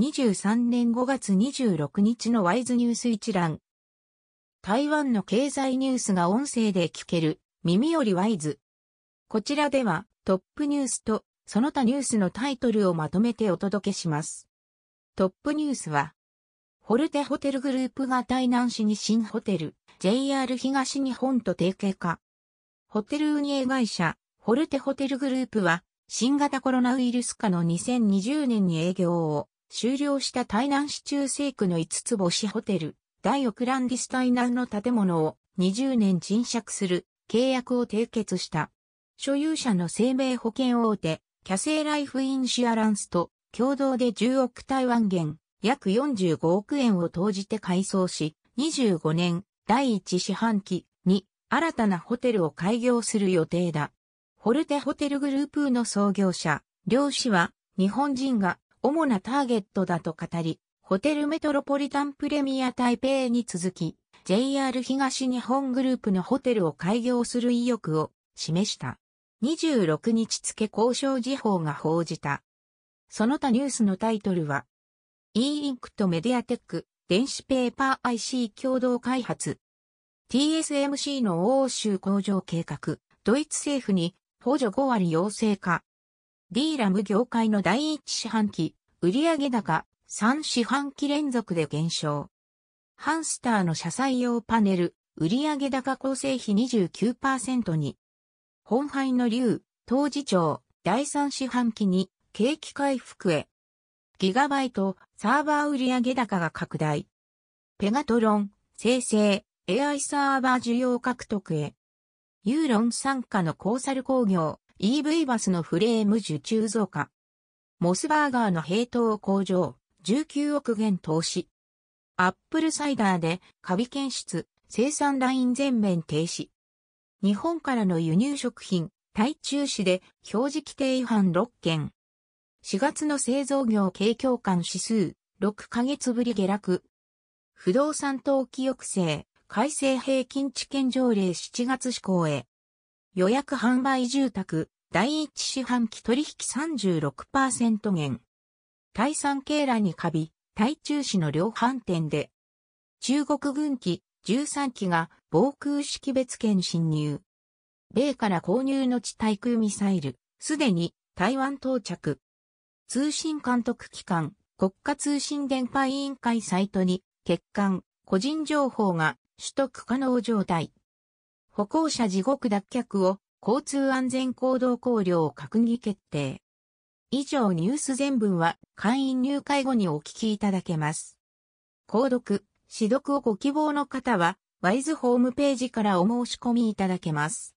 2023年5月26日のワイズニュース一覧。台湾の経済ニュースが音声で聞ける耳よりワイズ。こちらではトップニュースとその他ニュースのタイトルをまとめてお届けします。トップニュースは、ホルテホテルグループが台南市に新ホテル、JR 東日本と提携化。ホテル運営会社、ホルテホテルグループは、新型コロナウイルス下の2020年に営業を終了した台南市中西区の5つ星ホテル、大オクランディスタイナンの建物を20年賃借する契約を締結した。所有者の生命保険大手、キャセイライフインシアランスと共同で10億台湾元、約45億円を投じて改装し、25年第1四半期に新たなホテルを開業する予定だ。ホルテホテルグループの創業者、両氏は日本人が主なターゲットだと語り、ホテルメトロポリタンプレミア台北に続き、JR 東日本グループのホテルを開業する意欲を示した。26日付交渉時報が報じた。その他ニュースのタイトルは、e インクとメディアテック、電子ペーパー IC 共同開発。TSMC の欧州工場計画、ドイツ政府に補助5割要請か。D ラム業界の第一四半期、売上高3四半期連続で減少。ハンスターの車載用パネル、売上高構成比29%に。本杯の竜、当時長、第三四半期に景気回復へ。ギガバイト、サーバー売上高が拡大。ペガトロン、生成、AI サーバー需要獲得へ。ユーロン参加のコーサル工業、EV バスのフレーム受注増加。モスバーガーの平等工場、19億元投資。アップルサイダーでカビ検出、生産ライン全面停止。日本からの輸入食品、台中市で表示規定違反6件。4月の製造業景況感指数、6ヶ月ぶり下落。不動産登記抑制、改正平均地権条例7月施行へ。予約販売住宅、第一四半期取引36%減。対産経欄にカビ、対中市の量販店で。中国軍機13機が防空識別圏侵入。米から購入の地対空ミサイル、すでに台湾到着。通信監督機関、国家通信電波委員会サイトに、欠陥、個人情報が取得可能状態。歩行者地獄脱却を交通安全行動考慮を閣議決定。以上ニュース全文は会員入会後にお聞きいただけます。購読、指読をご希望の方は、ワイズホームページからお申し込みいただけます。